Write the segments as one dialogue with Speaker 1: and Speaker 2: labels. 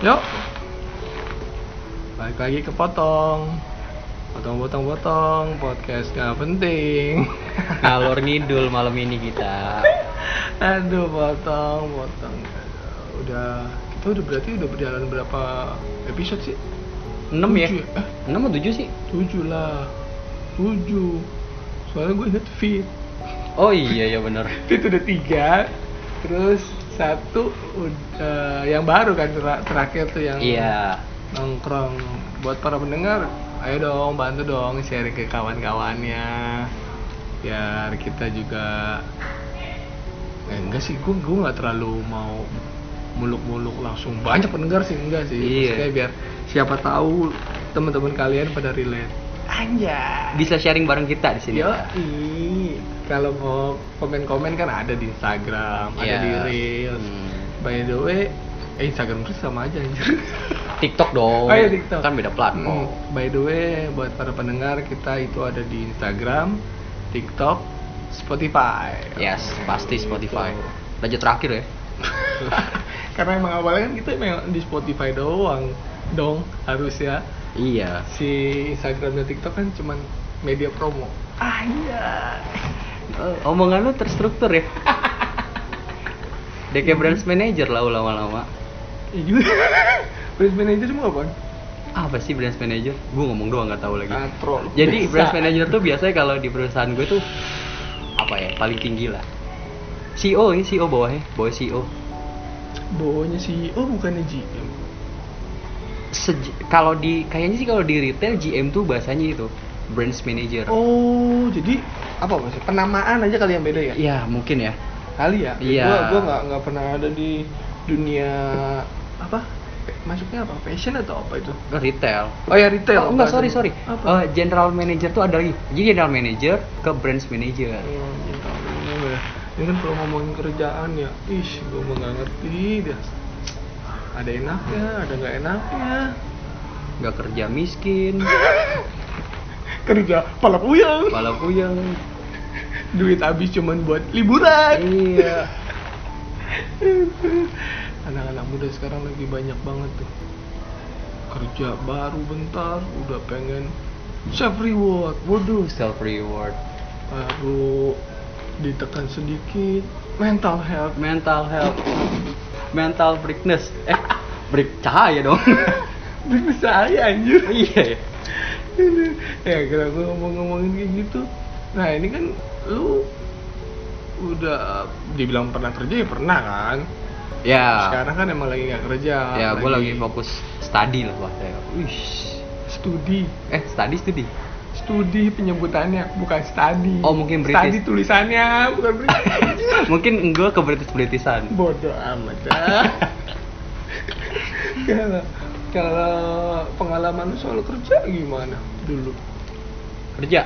Speaker 1: Yuk. Balik lagi ke potong. Potong-potong-potong podcast nggak penting.
Speaker 2: Ngalor ngidul malam ini kita.
Speaker 1: Aduh, potong, potong. Udah kita udah berarti udah berjalan berapa episode sih?
Speaker 2: 6 ya?
Speaker 1: Tujuh Eh,
Speaker 2: 6 atau 7 sih?
Speaker 1: tujuh lah. Tujuh. Soalnya gue inget fit.
Speaker 2: Oh iya ya bener
Speaker 1: Fit udah tiga. Terus satu udah yang baru kan ter- terakhir tuh yang
Speaker 2: Iya.
Speaker 1: nongkrong buat para pendengar ayo dong bantu dong sharing ke kawan-kawannya biar kita juga eh, enggak sih gue gue nggak terlalu mau muluk-muluk langsung banyak pendengar sih enggak sih
Speaker 2: Iya.
Speaker 1: Maksudnya biar siapa tahu teman-teman kalian pada relate anjay
Speaker 2: Bisa sharing bareng kita di sini.
Speaker 1: Yo, kalau mau komen-komen kan ada di Instagram, ada
Speaker 2: Iya.
Speaker 1: di Reels.
Speaker 2: Hmm.
Speaker 1: By the way, eh Instagram Reels sama aja anjir.
Speaker 2: TikTok dong.
Speaker 1: Oh iya, TikTok.
Speaker 2: Kan beda platform.
Speaker 1: Hmm, By the way, buat para pendengar kita itu ada di Instagram, TikTok, Spotify.
Speaker 2: Yes, pasti Spotify.
Speaker 1: Gitu.
Speaker 2: Raja terakhir ya.
Speaker 1: Karena emang awalnya kan kita emang di Spotify doang, dong harus ya.
Speaker 2: Iya.
Speaker 1: Si Instagram dan TikTok kan cuman media promo. Ah iya.
Speaker 2: Oh, omongan lu terstruktur ya. Dia kayak branch manager lah lama-lama.
Speaker 1: Iya. Brand manager semua apa?
Speaker 2: Apa sih branch manager? Gue ngomong doang nggak tahu lagi.
Speaker 1: Katro.
Speaker 2: Jadi
Speaker 1: Bisa.
Speaker 2: branch manager tuh biasanya kalau di perusahaan gue tuh apa ya paling tinggi lah. CEO ya, CEO bawahnya, bawah CEO.
Speaker 1: Bawahnya CEO bukannya GM.
Speaker 2: Sej- kalau di kayaknya sih kalau di retail GM tuh bahasanya itu branch manager.
Speaker 1: Oh, jadi apa maksudnya? Penamaan aja kali yang beda ya?
Speaker 2: Ya mungkin ya.
Speaker 1: Kali ya?
Speaker 2: Iya.
Speaker 1: Gua gua nggak nggak pernah ada di dunia apa? Masuknya apa? Fashion atau apa itu?
Speaker 2: Retail.
Speaker 1: Oh ya retail.
Speaker 2: Oh, enggak, sorry, sorry.
Speaker 1: Apa?
Speaker 2: Eh, general manager tuh ada lagi. Jadi general manager ke branch manager.
Speaker 1: Oh, general manager. Ini kan kalau ngomongin kerjaan ya, ih, gua mah nggak ngerti dah. Ada enaknya, ada nggak enaknya.
Speaker 2: Nggak kerja miskin,
Speaker 1: Kerja pala puyeng.
Speaker 2: malah puyeng.
Speaker 1: Duit habis cuman buat liburan.
Speaker 2: Iya.
Speaker 1: Anak-anak muda sekarang lagi banyak banget tuh kerja baru bentar udah pengen self reward
Speaker 2: Waduh, self reward,
Speaker 1: baru ditekan sedikit mental health
Speaker 2: mental health, mental breakness. Eh, break cahaya dong.
Speaker 1: Bener saya anjir
Speaker 2: iya. ya.
Speaker 1: ya gue ngomong-ngomongin kayak gitu nah ini kan lu udah dibilang pernah kerja ya pernah kan
Speaker 2: Ya.
Speaker 1: sekarang kan emang lagi nggak kerja
Speaker 2: Ya, gue lagi fokus study lah bahasanya. Wish.
Speaker 1: studi
Speaker 2: Eh, study studi.
Speaker 1: studi penyebutannya bukan study
Speaker 2: Oh, mungkin
Speaker 1: study
Speaker 2: British.
Speaker 1: tulisannya bukan British
Speaker 2: Mungkin gue ke British Britishan.
Speaker 1: bodoh amat dah kalau pengalaman lu soal kerja gimana dulu
Speaker 2: Kerja.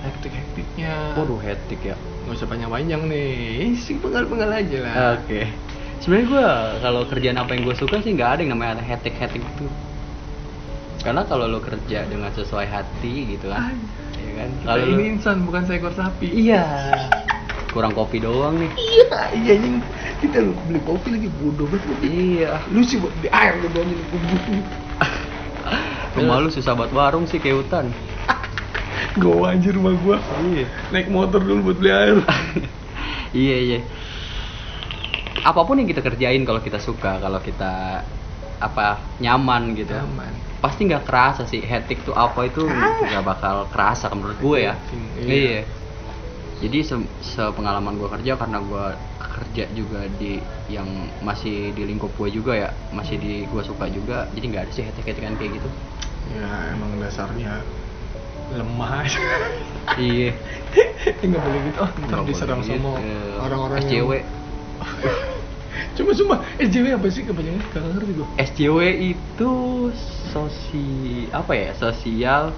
Speaker 1: hektik hektiknya
Speaker 2: Waduh, hectic ya.
Speaker 1: nggak usah panjang-panjang nih sing penggal-penggal aja lah
Speaker 2: Oke. Sebenarnya gue kalau kerjaan apa yang gue suka sih nggak ada yang namanya hectic hectic itu. Karena kalau lo kerja dengan sesuai hati gitu kan, ya kan. Kalau
Speaker 1: ini
Speaker 2: lo-
Speaker 1: insan bukan seekor sapi
Speaker 2: iya, kurang kopi doang nih.
Speaker 1: iya iya kita lu beli kopi lagi bodoh banget.
Speaker 2: Iya.
Speaker 1: lu sih buat di air lu doang ini
Speaker 2: Rumah lu susah buat warung sih kayak hutan.
Speaker 1: gua anjir rumah gua
Speaker 2: Iya.
Speaker 1: naik motor dulu buat beli air
Speaker 2: iya iya. Apa pun yang kita kerjain kalau kita suka, kalau kita apa nyaman gitu.
Speaker 1: Nyaman.
Speaker 2: Pasti nggak kerasa sih hectic tuh apa itu nggak bakal kerasa menurut gue ya.
Speaker 1: Iya.
Speaker 2: Iya. Jadi se sepengalaman gue kerja karena gue kerja juga di yang masih di lingkup gue juga ya, masih di gue suka juga. Jadi nggak ada sih hectic-hectican kayak gitu.
Speaker 1: ya emang dasarnya lemah
Speaker 2: iya.
Speaker 1: nggak boleh gitu oh ntar
Speaker 2: Nggak
Speaker 1: diserang
Speaker 2: boleh
Speaker 1: sama
Speaker 2: gitu.
Speaker 1: orang-orang
Speaker 2: SJW.
Speaker 1: cuma cuma SJW apa sih kebanyakan gak ngerti gua
Speaker 2: SJW itu sosi apa ya sosial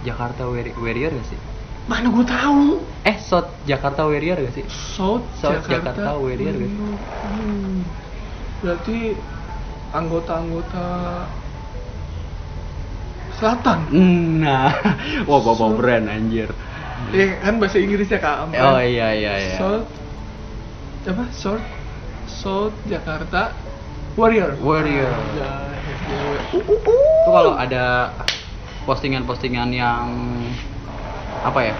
Speaker 2: Jakarta Warri- Warrior gak sih?
Speaker 1: Mana gua tahu
Speaker 2: Eh, South Jakarta Warrior gak sih?
Speaker 1: South,
Speaker 2: South Jakarta Warrior, kan?
Speaker 1: Hmm. berarti anggota-anggota selatan
Speaker 2: Nah, wah bawa brand anjir.
Speaker 1: ya kan bahasa Inggrisnya kak
Speaker 2: Oh iya iya iya.
Speaker 1: South apa South South Jakarta Warrior.
Speaker 2: Warrior.
Speaker 1: Anjay, SJW. Uh, uh, uh.
Speaker 2: Itu kalau ada postingan-postingan yang apa ya?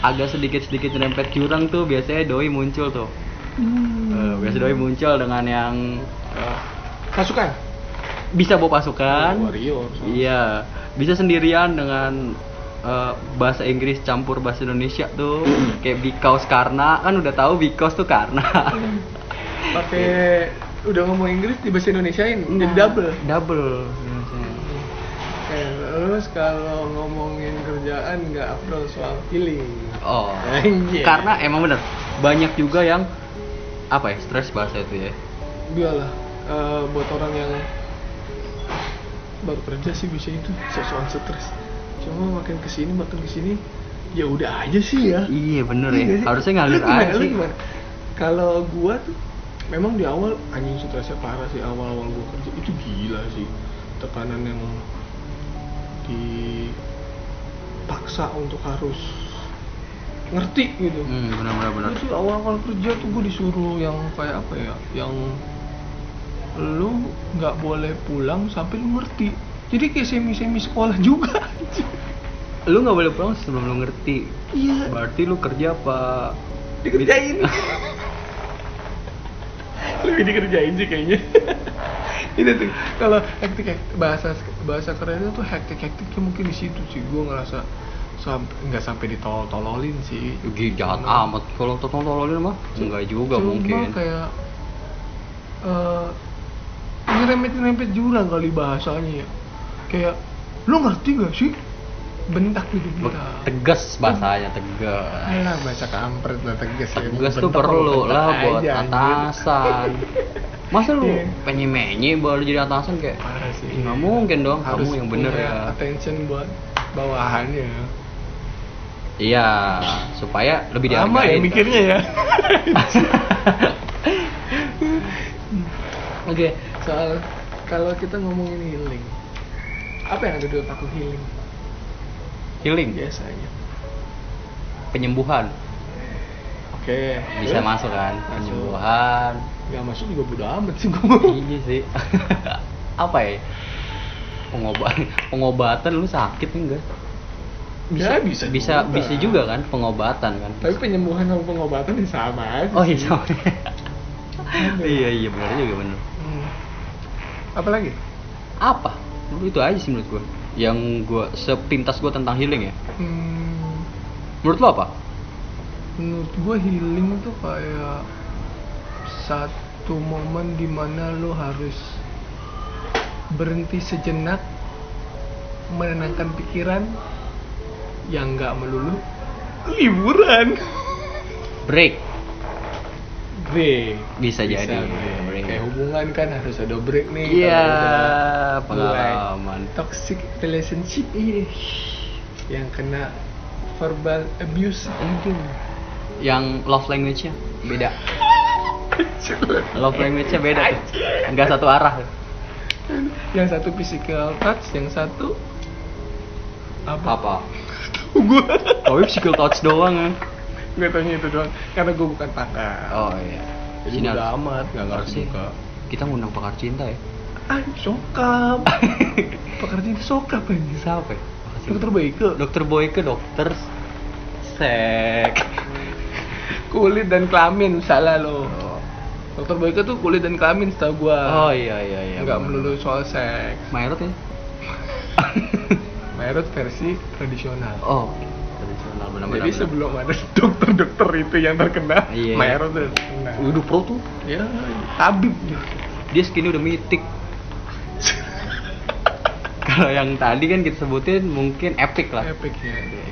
Speaker 2: Agak sedikit-sedikit nyerempet jurang tuh biasanya doi muncul tuh.
Speaker 1: Hmm.
Speaker 2: Eh, biasa doi muncul dengan yang eh,
Speaker 1: Pasukan.
Speaker 2: bisa bawa pasukan.
Speaker 1: Warrior.
Speaker 2: Iya, bisa sendirian dengan eh, bahasa Inggris campur bahasa Indonesia tuh kayak because karena kan udah tahu because tuh karena.
Speaker 1: Pakai udah ngomong Inggris di bahasa Indonesiain jadi
Speaker 2: Nah,
Speaker 1: double.
Speaker 2: Double.
Speaker 1: Terus kalau ngomongin kerjaan nggak afdol soal healing.
Speaker 2: Oh.
Speaker 1: Anjir.
Speaker 2: Karena emang bener banyak juga yang apa ya stres bahasa itu ya.
Speaker 1: Biarlah eh, buat orang yang baru kerja sih bisa itu soal stres. Cuma makin ke sini makin ke sini ya udah aja sih ya.
Speaker 2: Iya bener
Speaker 1: Iya
Speaker 2: ya. Harusnya ngalir aja sih.
Speaker 1: Kalau gua tuh memang di awal anjing stresnya parah sih awal-awal gua kerja itu gila sih tekanan yang dipaksa untuk harus ngerti gitu.
Speaker 2: Hmm, benar benar benar.
Speaker 1: Terus awal-awal kerja tuh gue disuruh yang kayak apa ya, yang lu nggak boleh pulang sampai lu ngerti. Jadi kayak semi-semi sekolah juga.
Speaker 2: Lu nggak boleh pulang sebelum lu ngerti.
Speaker 1: Iya.
Speaker 2: Berarti lu kerja apa?
Speaker 1: dikerjain lebih dikerjain sih kayaknya itu tuh kalau hektik hektik bahasa bahasa kerennya tuh hektik hektiknya mungkin di situ sih gue ngerasa sampai nggak sampai ditolol-tololin sih
Speaker 2: Gih, jahat
Speaker 1: Cuma-
Speaker 2: amat. Kalau tolong tolongin mah enggak juga
Speaker 1: cuma
Speaker 2: mungkin.
Speaker 1: kayak eh nyerempet-nyerempet jurang kali bahasanya ya kayak lu ngerti gak sih bentak gitu
Speaker 2: Tegas bahasanya, tegas.
Speaker 1: Alah bahasa kampret lah tegas ya
Speaker 2: Tegas tuh
Speaker 1: Bentak
Speaker 2: perlu lah buat
Speaker 1: aja,
Speaker 2: atasan. Masa lu
Speaker 1: Iya.
Speaker 2: penye-menye baru jadi atasan kayak
Speaker 1: parah sih
Speaker 2: Ih, nggak mungkin dong,
Speaker 1: Harus
Speaker 2: kamu yang bener ya.
Speaker 1: attention buat bawahannya
Speaker 2: Iya, supaya lebih dihargai.
Speaker 1: lama ya mikirnya ya oke soal kalau kita ngomongin healing apa yang ada di otak healing
Speaker 2: Healing,
Speaker 1: biasanya
Speaker 2: penyembuhan
Speaker 1: oke
Speaker 2: bisa
Speaker 1: Terus?
Speaker 2: masuk kan,
Speaker 1: Masuk.
Speaker 2: penyembuhan.
Speaker 1: Nggak masuk juga bodo amat sih gue
Speaker 2: iya sih. Apa ya? Pengobatan, pengobatan lu sakit enggak?
Speaker 1: Ya, bisa
Speaker 2: bisa
Speaker 1: juga.
Speaker 2: bisa juga kan pengobatan kan.
Speaker 1: tapi penyembuhan sama pengobatan ya sama aja
Speaker 2: Oh iya sama. iya iya benar juga benar.
Speaker 1: Hmm. apa lagi
Speaker 2: Apa? Itu aja sih menurut gua. Yang gua sepintas gua tentang healing ya.
Speaker 1: hmm,
Speaker 2: Menurut lo apa?
Speaker 1: menurut gue healing tuh kayak satu momen di mana lo harus berhenti sejenak menenangkan pikiran yang nggak melulu liburan
Speaker 2: Break.
Speaker 1: break
Speaker 2: Bisa jadi,
Speaker 1: break.
Speaker 2: break.
Speaker 1: kayak hubungan kan harus ada break nih
Speaker 2: Iya,
Speaker 1: mulai
Speaker 2: pengalaman.
Speaker 1: toxic relationship ih, yang kena verbal abuse mungkin
Speaker 2: Yang love language-nya beda. Love language-nya beda tuh. Enggak satu arah.
Speaker 1: yang satu physical touch yang satu apa
Speaker 2: Apa?
Speaker 1: gue
Speaker 2: Tapi physical touch doang ya.
Speaker 1: gue tanya itu doang karena gue bukan pakar
Speaker 2: Oh iya.
Speaker 1: jadi
Speaker 2: Sini
Speaker 1: udah
Speaker 2: harus-
Speaker 1: amat nggak ngerti
Speaker 2: harusnya
Speaker 1: juga
Speaker 2: Kita ngundang pakar cinta ya.
Speaker 1: ah sokap pakar cinta sokap aja
Speaker 2: Siapa ya?
Speaker 1: Dokter Boyke
Speaker 2: Dokter Boyke dokter sek.
Speaker 1: kulit dan kelamin salah lo dokter Boyke tuh kulit dan kelamin setahu gue
Speaker 2: Oh iya iya iya.
Speaker 1: nggak melulu soal seks
Speaker 2: Mayrot ya?
Speaker 1: Merot versi tradisional
Speaker 2: Oh, tradisional benar-benar.
Speaker 1: jadi sebelum ada dokter-dokter itu yang terkena
Speaker 2: Iya.
Speaker 1: Merot udah terkena
Speaker 2: Udah pro tuh.
Speaker 1: ya tabib dia
Speaker 2: Dia skinnya udah mitik. Kalau yang tadi kan kita sebutin mungkin epic lah.
Speaker 1: epicnya dia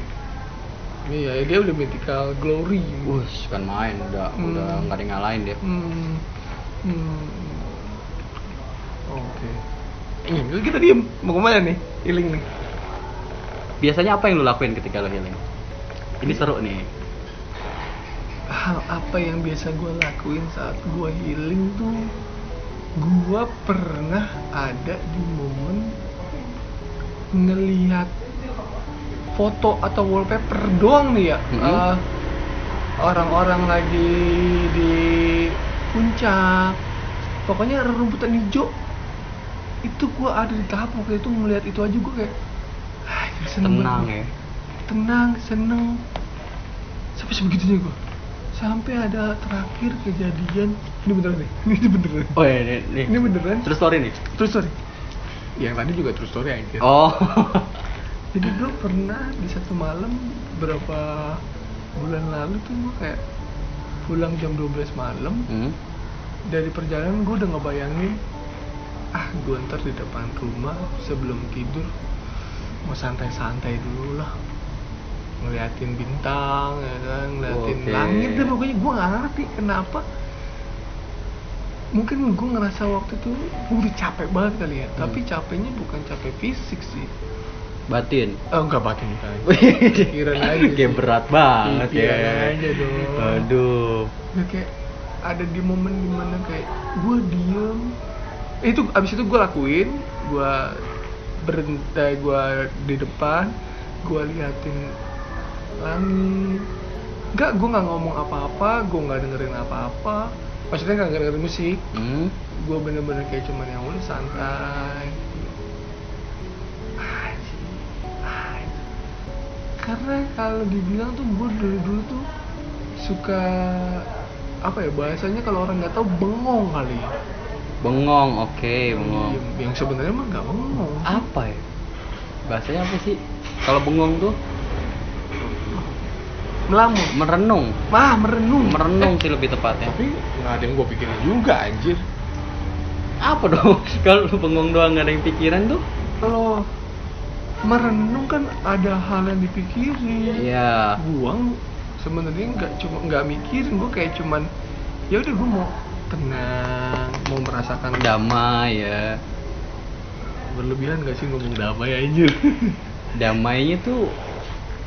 Speaker 1: iya dia udah mythical glory
Speaker 2: Wush, kan main udah
Speaker 1: Hmm.
Speaker 2: udah nggak ada ngalahin dia.
Speaker 1: Hmm. Hmm. Oke. Ini kita diem. Mau ke mana nih? Healing nih.
Speaker 2: Biasanya apa yang lu lakuin ketika lu healing? Ini seru nih.
Speaker 1: Hal apa yang biasa gue lakuin saat gue healing tuh gue pernah ada di momen ngelihat foto atau wallpaper doang nih ya.
Speaker 2: Mhm.
Speaker 1: Eh, orang-orang lagi di puncak. Pokoknya rumputan hijau. Itu gua ada di tahap waktu itu melihat itu aja gua kayak "Ah, seneng.
Speaker 2: Tenang
Speaker 1: banget."
Speaker 2: ya.
Speaker 1: Tenang seneng. Sampai sebegitunya gua. Sampai ada terakhir kejadian. Ini beneran nih. Ini beneran.
Speaker 2: Oh ya ini, ini.
Speaker 1: ini beneran.
Speaker 2: Terus story nih.
Speaker 1: True story. Yang tadi juga true story aja.
Speaker 2: Oh
Speaker 1: jadi gue pernah di satu malam berapa bulan lalu tuh gue kayak pulang jam 12 malam
Speaker 2: hmm?
Speaker 1: dari perjalanan gue udah ngebayangin ah gue ntar di depan rumah sebelum tidur mau santai-santai dulu lah ngeliatin bintang ya kan ngeliatin
Speaker 2: Oke.
Speaker 1: langit deh pokoknya gue gak ngerti kenapa mungkin gue ngerasa waktu itu gue udah capek banget kali ya
Speaker 2: Hmm.
Speaker 1: tapi capeknya bukan capek fisik sih
Speaker 2: batin?
Speaker 1: Oh enggak batin bukan pikiran aja
Speaker 2: kayak berat banget
Speaker 1: Pikiran
Speaker 2: ya
Speaker 1: aja dong.
Speaker 2: Aduh.
Speaker 1: Ya kayak ada di momen di mana kayak gue diem. Eh, itu abis itu gue lakuin gue berhenti gue di depan gue liatin langit. Enggak gue nggak ngomong apa-apa gue nggak dengerin apa-apa. Maksudnya nggak dengerin musik.
Speaker 2: Hmm?
Speaker 1: gue bener-bener kayak cuman yang udah santai karena kalau dibilang tuh gue dulu dulu tuh suka apa ya bahasanya kalau orang nggak tahu bengong kali ya.
Speaker 2: Bengong oke bengong.
Speaker 1: Diem. yang sebenarnya mah nggak bengong.
Speaker 2: Apa ya? Bahasanya apa sih? Kalau bengong tuh?
Speaker 1: Melamun.
Speaker 2: Merenung.
Speaker 1: Mah merenung.
Speaker 2: Merenung sih lebih tepatnya.
Speaker 1: tapi nggak ada yang gue pikirin juga anjir.
Speaker 2: Apa dong? Kalau lu bengong doang nggak ada yang pikiran tuh?
Speaker 1: Kalau merenung kan ada hal yang dipikirin.
Speaker 2: Iya.
Speaker 1: Buang sebenarnya nggak cuma nggak mikirin gue kayak cuman ya udah gue mau tenang mau merasakan
Speaker 2: damai ya.
Speaker 1: Berlebihan gak sih ngomong damai anjir?
Speaker 2: Damainya tuh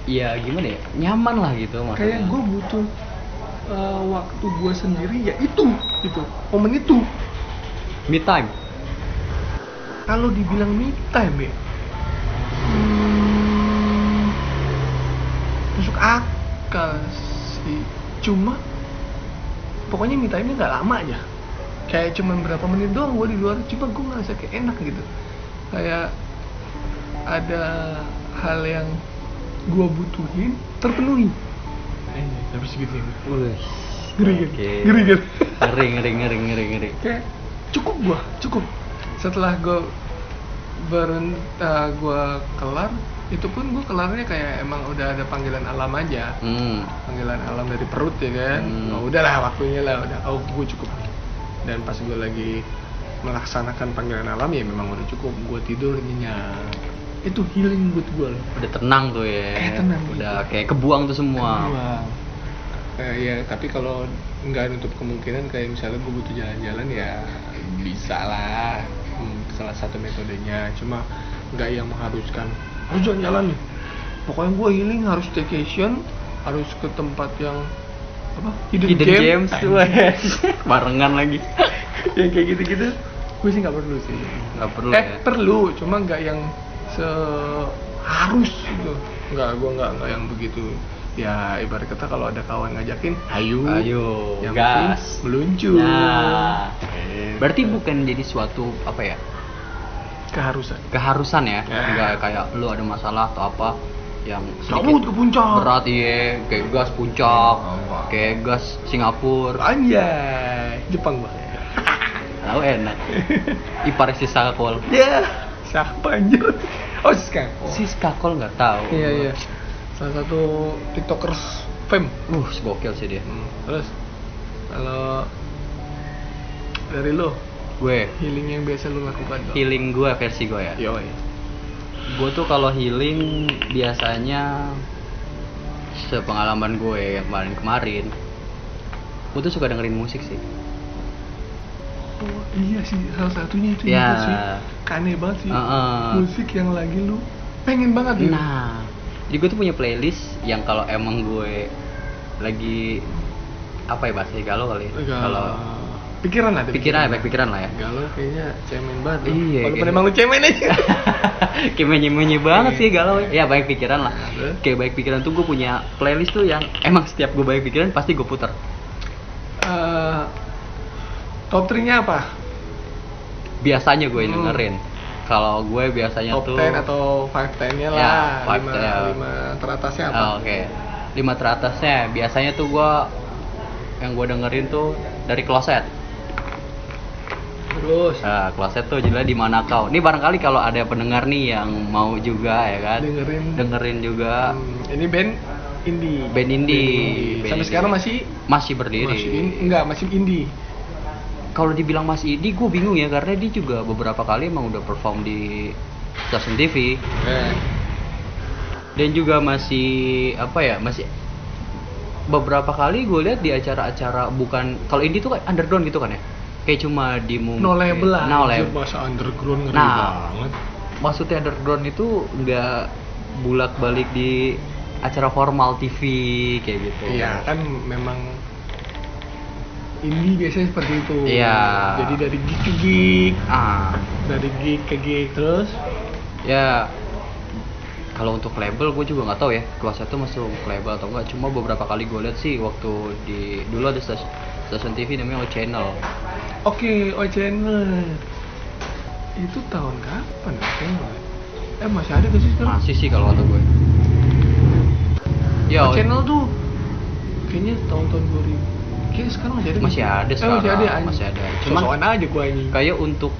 Speaker 2: ya gimana ya nyaman lah gitu maksudnya.
Speaker 1: Kayak gue butuh uh, waktu gue sendiri ya itu itu momen itu.
Speaker 2: Me time.
Speaker 1: Kalau dibilang me time ya masuk akal sih. Cuma pokoknya me time nya nggak lama aja. Kayak cuman berapa menit doang gue di luar cuma gue ngerasa kayak enak gitu. Kayak ada hal yang gue butuhin terpenuhi. Anjay, tapi segitu ya
Speaker 2: Wih,
Speaker 1: Ngeri kan? Ngeri kan?
Speaker 2: ngeri ngeri ngeri ngeri ngeri.
Speaker 1: Kayak cukup gua cukup. Setelah gua berenta gua kelar itu pun gua kelarnya kayak emang udah ada panggilan alam aja.
Speaker 2: Hmm.
Speaker 1: panggilan alam dari perut ya kan?
Speaker 2: Hmm.
Speaker 1: oh, udahlah waktunya lah udah. Oh gua cukup. Dan pas gua lagi melaksanakan panggilan alam ya memang udah cukup. Gua tidur nyenyak itu healing buat loh.
Speaker 2: Udah tenang tuh ya.
Speaker 1: Eh, tenang
Speaker 2: udah
Speaker 1: gitu.
Speaker 2: kayak kebuang tuh semua.
Speaker 1: Wow. Eh, ya tapi kalau nggak nutup kemungkinan kayak misalnya gue butuh jalan-jalan ya bisa lah. Hmm, salah satu metodenya. Cuma nggak yang mengharuskan harus jalan-jalan nih. Pokoknya gue healing harus staycation harus ke tempat yang apa? Hidden,
Speaker 2: hidden
Speaker 1: gem.
Speaker 2: games tuh barengan lagi.
Speaker 1: Yang kayak gitu-gitu. Gue sih nggak perlu sih.
Speaker 2: Nggak perlu
Speaker 1: eh
Speaker 2: ya.
Speaker 1: perlu cuma nggak yang se harus gitu. Nggak gue nggak nggak yang begitu. Ya ibarat kata kalau ada kawan ngajakin ayo.
Speaker 2: ayo.
Speaker 1: Yang
Speaker 2: gas.
Speaker 1: meluncur.
Speaker 2: Nah.
Speaker 1: Gitu.
Speaker 2: berarti bukan jadi suatu apa ya
Speaker 1: keharusan.
Speaker 2: Keharusan ya?
Speaker 1: Ya.
Speaker 2: nggak kayak lu ada masalah atau apa yang
Speaker 1: cabut ke puncak.
Speaker 2: berat iya. Kayak gas puncak
Speaker 1: Oh,
Speaker 2: kayak gas Singapura.
Speaker 1: Anjay. Jepang banget.
Speaker 2: Tahu enak. Ipar si Sakol.
Speaker 1: Ya. Siapa anjir? Oh Siska
Speaker 2: Siska Kol nggak tahu.
Speaker 1: Iya iya. Salah satu tiktokers fame.
Speaker 2: Uh gokil sih dia.
Speaker 1: Hmm, terus kalau dari lo
Speaker 2: gue
Speaker 1: healing yang biasa lo lakukan Bang?
Speaker 2: healing gue versi gue ya
Speaker 1: Yoi.
Speaker 2: gue tuh kalau healing biasanya sepengalaman gue yang kemarin-kemarin gue tuh suka dengerin musik sih
Speaker 1: Oh, iya sih salah satunya itu
Speaker 2: Ya.
Speaker 1: sih aneh banget sih
Speaker 2: Heeh.
Speaker 1: musik yang lagi lu pengen banget gitu
Speaker 2: nah jadi gue tuh punya playlist yang kalau emang gue lagi apa ya bahasa galau kali ya? Kalau
Speaker 1: pikiran lah
Speaker 2: pikiran ya pikiran lah ya.
Speaker 1: Galau kayaknya cemen banget.
Speaker 2: Iya,
Speaker 1: walaupun emang lu cemen aja.
Speaker 2: Kayak menye banget
Speaker 1: Iya.
Speaker 2: sih galau ya. Baik pikiran lah. Kayak baik pikiran tuh gue punya playlist tuh yang emang setiap gue baik pikiran pasti gue putar.
Speaker 1: Eh, top 3 nya apa?
Speaker 2: Biasanya gue
Speaker 1: Hmm.
Speaker 2: dengerin. Kalau gue biasanya
Speaker 1: top
Speaker 2: tuh
Speaker 1: 10 atau 5 10 nya
Speaker 2: Ya,
Speaker 1: lah.
Speaker 2: five
Speaker 1: 5,
Speaker 2: ten.
Speaker 1: 5 teratasnya apa?
Speaker 2: Oh, oke. Lima teratasnya. Biasanya tuh gue yang gue dengerin tuh dari kloset
Speaker 1: terus.
Speaker 2: Nah, kloset tuh jelas di mana kau? Ini barangkali kalau ada pendengar nih yang mau juga ya kan?
Speaker 1: Dengerin.
Speaker 2: Dengerin juga.
Speaker 1: Hmm, ini band indie.
Speaker 2: Band indie. Band
Speaker 1: sampai
Speaker 2: indie.
Speaker 1: sekarang masih?
Speaker 2: Masih berdiri.
Speaker 1: Masih in- enggak masih indie.
Speaker 2: Kalau dibilang masih indie gue bingung ya karena dia juga beberapa kali emang udah perform di stasiun TV
Speaker 1: eh,
Speaker 2: dan juga masih apa ya masih beberapa kali gue lihat di acara-acara bukan kalau indie tuh kayak underground gitu kan ya kayak cuma di mungkin
Speaker 1: no label lah.
Speaker 2: No label.
Speaker 1: Bahasa underground ngeri
Speaker 2: Nah.
Speaker 1: banget.
Speaker 2: Maksudnya underground itu nggak bulak balik di acara formal TV kayak gitu.
Speaker 1: Iya kan memang indie biasanya seperti itu.
Speaker 2: Iya.
Speaker 1: jadi dari gig ke gig
Speaker 2: ah.
Speaker 1: dari gig ke gig terus.
Speaker 2: Ya kalau untuk label gue juga nggak tahu ya. Kelas itu masuk label atau enggak cuma beberapa kali gue lihat sih waktu di dulu ada stasiun, stasiun TV namanya O Channel
Speaker 1: Oke, O Channel. Itu tahun kapan ya? Kayaknya. Eh masih ada gak sih sekarang?
Speaker 2: masih sih kalau kata gue ya
Speaker 1: O
Speaker 2: O-
Speaker 1: Channel tuh kayaknya tahun-tahun 2000. Kayaknya sekarang masih ada.
Speaker 2: Masih ada
Speaker 1: Eh, masih ada. anjing.
Speaker 2: masih ada. Cuman-
Speaker 1: Sosokan aja gua ini.
Speaker 2: kayak untuk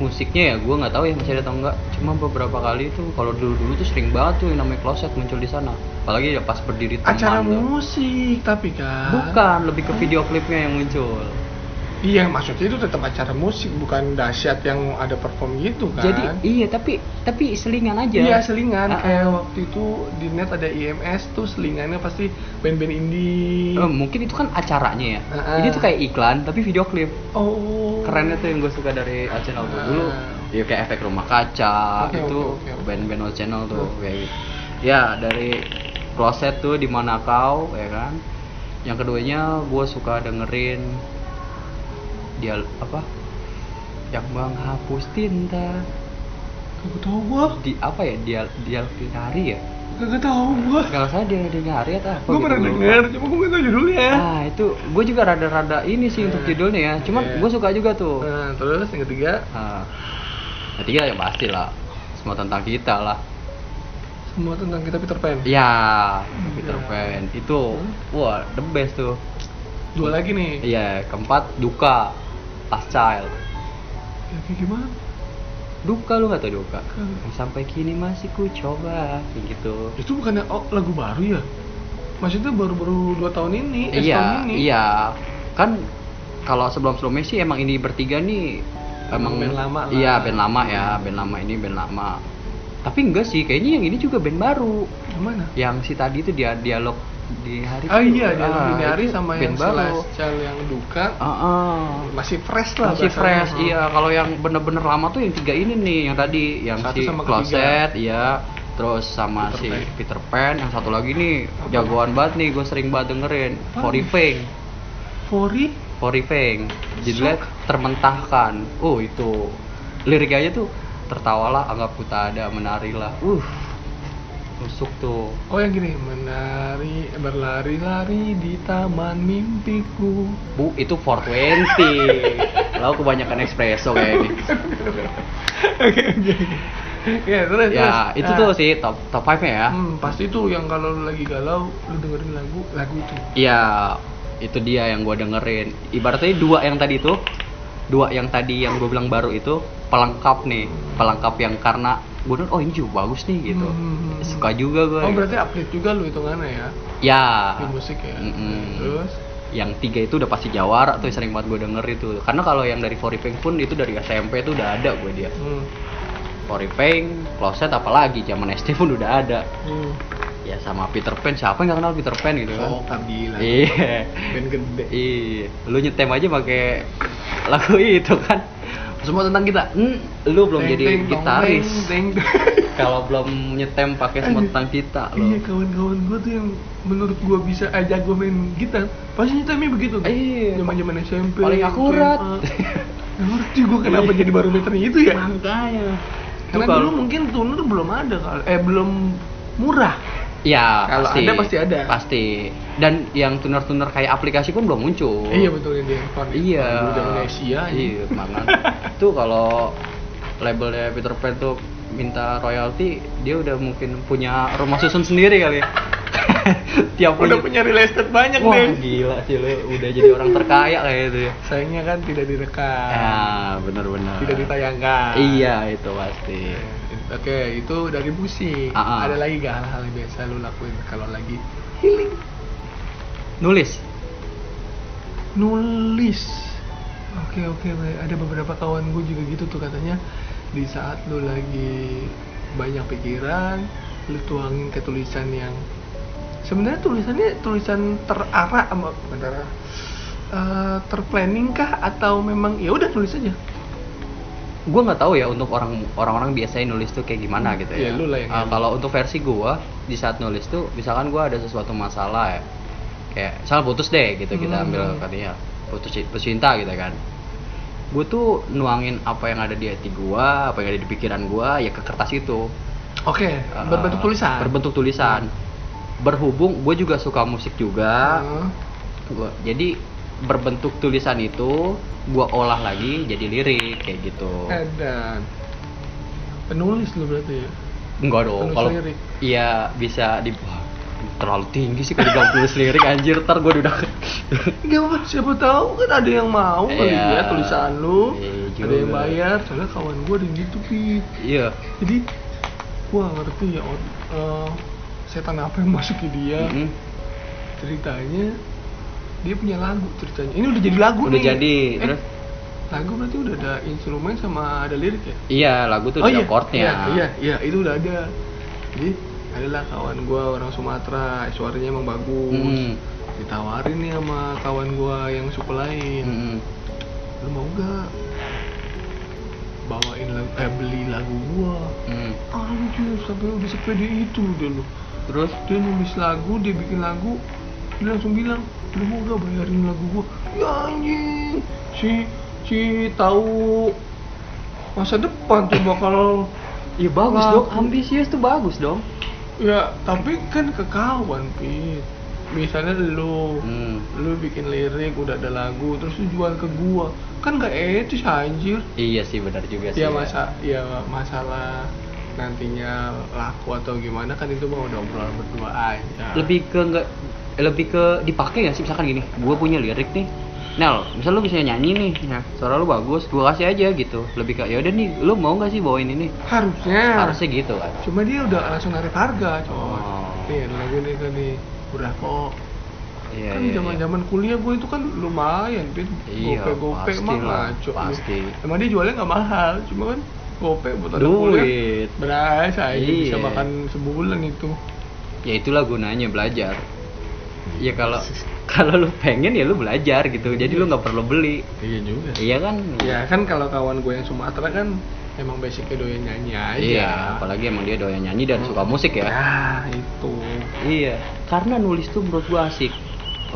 Speaker 2: musiknya ya gue nggak tahu ya masih ada atau enggak cuma beberapa kali tuh kalau dulu dulu tuh sering banget tuh yang namanya closet muncul di sana apalagi ya pas berdiri teman
Speaker 1: Acara
Speaker 2: tuh.
Speaker 1: musik tapi kan.
Speaker 2: bukan lebih ke video klipnya yang muncul
Speaker 1: Iya, maksudnya itu tetap acara musik, bukan dahsyat yang ada perform gitu kan.
Speaker 2: jadi iya tapi tapi selingan aja
Speaker 1: Iya selingan
Speaker 2: ah.
Speaker 1: kayak waktu itu di net ada IMS tuh selingannya pasti band-band indie.
Speaker 2: Eh, mungkin itu kan acaranya ya.
Speaker 1: Ah, ah.
Speaker 2: Ini tuh kayak iklan tapi video klip.
Speaker 1: Oh.
Speaker 2: Kerennya tuh yang gue suka dari Channel tuh
Speaker 1: Ah.
Speaker 2: dulu. Ya kayak efek rumah kaca
Speaker 1: Oke,
Speaker 2: itu
Speaker 1: oke, oke, oke.
Speaker 2: band-band Channel tuh
Speaker 1: Oh.
Speaker 2: kayak gitu. Ya dari Closet tuh di mana kau ya kan. Yang keduanya gue suka dengerin dia apa? Yang menghapus tinta
Speaker 1: Kagak tahu gua.
Speaker 2: di apa ya dia dia hari ya
Speaker 1: Kagak tahu gua.
Speaker 2: kalau saya dia dia hari atau apa
Speaker 1: Gua
Speaker 2: gitu,
Speaker 1: pernah denger, cuma gua nggak tahu judulnya.
Speaker 2: Ah itu gue juga rada-rada ini sih untuk
Speaker 1: Eh,
Speaker 2: judulnya ya. Cuman
Speaker 1: iya.
Speaker 2: gue suka juga tuh.
Speaker 1: Nah, terus yang ketiga,
Speaker 2: Nah, ketiga yang pasti lah. Semua tentang kita lah.
Speaker 1: Semua tentang kita Peter Pan.
Speaker 2: Ya,
Speaker 1: Hmm,
Speaker 2: Peter
Speaker 1: iya.
Speaker 2: Pan itu wah the best tuh.
Speaker 1: Dua lagi nih.
Speaker 2: Iya, keempat duka Last Child.
Speaker 1: Ya, kayak gimana?
Speaker 2: Duka lu gak tau duka? Sampai kini masih ku coba kayak gitu.
Speaker 1: Itu bukannya oh, lagu baru ya? Maksudnya baru-baru dua tahun ini, eh,
Speaker 2: iya,
Speaker 1: ini.
Speaker 2: iya. Kan kalau sebelum-sebelumnya sih emang ini bertiga nih
Speaker 1: Emang band lama lah.
Speaker 2: Iya, band lama ya, band lama ini band lama. Tapi enggak sih, kayaknya yang ini juga band baru.
Speaker 1: Yang mana?
Speaker 2: Yang si tadi itu dia dialog di hari
Speaker 1: Oh
Speaker 2: itu.
Speaker 1: iya, dia
Speaker 2: Ah,
Speaker 1: Dini Hari sama
Speaker 2: band
Speaker 1: yang
Speaker 2: baru.
Speaker 1: Celestial yang duka
Speaker 2: Ah, ah.
Speaker 1: masih fresh lah
Speaker 2: Masih fresh, iya. Kalau yang bener-bener lama tuh yang tiga ini nih, yang tadi, yang
Speaker 1: Satu
Speaker 2: si
Speaker 1: sama
Speaker 2: Closet, iya. Terus sama
Speaker 1: Peter
Speaker 2: si
Speaker 1: Pan.
Speaker 2: Peter Pan, yang satu lagi nih
Speaker 1: Apa?
Speaker 2: jagoan banget nih, gue sering banget dengerin.
Speaker 1: Apa?
Speaker 2: Forifeng.
Speaker 1: Fori
Speaker 2: Forifeng. Judulnya termentahkan. Oh itu liriknya aja tuh tertawalah anggap ku tak ada menarilah. Uh. Tusuk tuh.
Speaker 1: Oh yang gini, menari berlari-lari di taman mimpiku.
Speaker 2: Bu, itu 420. Lalu kebanyakan espresso kayak ini.
Speaker 1: Oke oke. Ya terus terus.
Speaker 2: Ya, itu
Speaker 1: Ah.
Speaker 2: tuh sih top top 5-nya ya.
Speaker 1: Hmm, pasti tuh yang kalau lu lagi galau, lu dengerin lagu lagu itu.
Speaker 2: Iya, itu dia yang gue dengerin. Ibaratnya dua yang tadi itu, dua yang tadi yang gue bilang baru itu pelengkap nih, pelengkap yang karena gue bilang oh ini juga bagus nih gitu.
Speaker 1: Hmm.
Speaker 2: Suka juga gue.
Speaker 1: Oh berarti update juga lu hitungannya ya
Speaker 2: Ya.
Speaker 1: di musik ya.
Speaker 2: Mm-mm.
Speaker 1: Terus
Speaker 2: Yang tiga itu udah pasti jawara tuh sering banget gue denger itu. Karena kalau yang dari Foripeng pun itu dari SMP tuh udah ada gue dia.
Speaker 1: hmm.
Speaker 2: Foripeng, Closet apalagi zaman SD pun udah ada.
Speaker 1: Hmm.
Speaker 2: Ya sama Peter Pan, siapa yang gak kenal Peter Pan gitu kan?
Speaker 1: Oh Kabila.
Speaker 2: Iya.
Speaker 1: Band gede.
Speaker 2: Iya, lu nyetem aja pakai lagu itu kan. Semua tentang kita. Hmm, lu belum
Speaker 1: Teng,
Speaker 2: jadi
Speaker 1: teng,
Speaker 2: gitaris. Kalau belum nyetem pakai semua tentang kita
Speaker 1: Iya
Speaker 2: lo.
Speaker 1: kawan-kawan gue tuh yang menurut gue bisa aja gue main gitar pasti nyetemnya begitu.
Speaker 2: Iya.
Speaker 1: Zaman zaman SMP.
Speaker 2: Paling akurat.
Speaker 1: Ngerti gue kenapa jadi barometernya itu ya.
Speaker 2: Makanya.
Speaker 1: Karena
Speaker 2: kalau-
Speaker 1: dulu mungkin tuner belum ada kali. Eh belum murah.
Speaker 2: ya
Speaker 1: Kalau
Speaker 2: pasti.
Speaker 1: ada, pasti ada.
Speaker 2: pasti. Dan yang tuner-tuner kayak aplikasi pun belum muncul.
Speaker 1: Iya betul di handphone.
Speaker 2: Iya.
Speaker 1: Zaman Asia
Speaker 2: iya. Mangan itu kalau labelnya Peter Pan tuh minta royalti dia udah mungkin punya rumah susun sendiri kali ya tiap
Speaker 1: udah
Speaker 2: punya
Speaker 1: punya real estate banyak
Speaker 2: wah
Speaker 1: deh
Speaker 2: gila sih lu. Udah jadi orang terkaya kayak gitu ya.
Speaker 1: Sayangnya kan tidak direkam.
Speaker 2: Ya benar-benar.
Speaker 1: Tidak ditayangkan.
Speaker 2: Iya itu pasti.
Speaker 1: Oke itu dari musik
Speaker 2: Ah, ah.
Speaker 1: ada lagi gak hal-hal yang biasa lu lakuin kalau lagi healing?
Speaker 2: Nulis.
Speaker 1: Nulis. Oke oke baik. ada beberapa kawan gue juga gitu tuh katanya. Di saat lu lagi banyak pikiran lu tuangin ke tulisan yang sebenarnya tulisannya tulisan terarah sama bentar eh, terplanning kah atau memang ya udah tulis aja
Speaker 2: gue nggak tahu ya untuk orang orang-orang biasanya nulis tuh kayak gimana gitu ya.
Speaker 1: Iya, lu lah yang ngerti.
Speaker 2: kalau untuk versi gue di saat nulis tuh, misalkan gue ada sesuatu masalah ya, kayak misal putus deh gitu kita
Speaker 1: Hmm.
Speaker 2: ambil katanya putus ci- putus cinta gitu kan. Gue tuh nuangin apa yang ada di hati gue, apa yang ada di pikiran gue ya ke kertas itu.
Speaker 1: oke
Speaker 2: Ah,
Speaker 1: berbentuk tulisan
Speaker 2: Berbentuk tulisan. Berhubung gue juga suka musik juga,
Speaker 1: Heeh.
Speaker 2: gua jadi berbentuk tulisan itu gua olah lagi jadi lirik kayak gitu.
Speaker 1: dan penulis lu berarti ya
Speaker 2: Enggak dong, kalau
Speaker 1: lirik.
Speaker 2: iya bisa di terlalu tinggi sih kalau tulis lirik anjir ntar gue udah
Speaker 1: Gak apa siapa tahu kan ada yang mau kali
Speaker 2: Iya.
Speaker 1: ya tulisan lu
Speaker 2: Iya
Speaker 1: ada yang bayar soalnya kawan gue ada yang gitu
Speaker 2: iya
Speaker 1: jadi gua ngerti ya eh, setan apa yang masuk ke dia
Speaker 2: Mm-mm.
Speaker 1: ceritanya dia punya lagu ceritanya ini udah jadi lagu
Speaker 2: udah
Speaker 1: nih
Speaker 2: jadi
Speaker 1: Eh,
Speaker 2: terus
Speaker 1: lagu berarti udah ada instrumen sama ada lirik ya
Speaker 2: iya lagu tuh ada chordnya
Speaker 1: iya, iya, iya, itu udah ada. Jadi adalah kawan gua orang Sumatera, suaranya emang bagus.
Speaker 2: Mm.
Speaker 1: Ditawarin nih sama kawan gua yang suku lain.
Speaker 2: Mm-mm.
Speaker 1: Lu mau gak bawain lagu, eh beli lagu gua?
Speaker 2: Mm.
Speaker 1: Anjir, sampai udah sepede itu dia lu.
Speaker 2: Terus
Speaker 1: Dia nulis lagu, dia bikin lagu, dia langsung bilang, lu mau gak bayarin lagu gua? Ya anjing, si si tahu masa depan tuh bakal
Speaker 2: iya bagus
Speaker 1: Lagu.
Speaker 2: dong ambisius tuh bagus dong
Speaker 1: Ya, tapi kan ke kawan, Pit. Misalnya lu,
Speaker 2: Hmm.
Speaker 1: lu bikin lirik, udah ada lagu, terus lu jual ke gua. Kan gak etis anjir.
Speaker 2: iya sih benar juga sih
Speaker 1: Ya masa, ya masalah nantinya laku atau gimana kan itu mau udah obrolan berdua aja.
Speaker 2: lebih ke enggak lebih ke dipakai nggak sih misalkan gini gue punya lirik nih Nel, misal lu bisa nyanyi nih, ya, suara lu bagus, gue kasih aja gitu. Lebih ke, ya udah nih, lu mau nggak sih bawain ini?
Speaker 1: harusnya.
Speaker 2: Harusnya gitu kan.
Speaker 1: Cuma dia udah langsung narik harga, coy.
Speaker 2: Oh.
Speaker 1: Nih, lagu nih kan nih. Udah kok.
Speaker 2: Iya,
Speaker 1: kan
Speaker 2: iya,
Speaker 1: zaman-zaman kuliah gue itu kan lumayan, Pit.
Speaker 2: Iya,
Speaker 1: Gope-gope
Speaker 2: pasti
Speaker 1: mah ngaco.
Speaker 2: pasti.
Speaker 1: Emang dia jualnya nggak mahal, cuma kan gope buat anak kuliah.
Speaker 2: Duit.
Speaker 1: Berasa aja bisa
Speaker 2: Iya.
Speaker 1: makan sebulan itu.
Speaker 2: Ya itulah gunanya belajar. Ya kalau kalau lu pengen ya lu belajar gitu. Jadi lu nggak perlu beli.
Speaker 1: Iya juga.
Speaker 2: Iya kan?
Speaker 1: Ya kan kalau kawan gue yang Sumatera kan emang basicnya doyan nyanyi aja.
Speaker 2: Iya, apalagi emang dia doyan nyanyi dan suka musik ya.
Speaker 1: Nah, itu.
Speaker 2: Iya, karena nulis tuh menurut gua asik.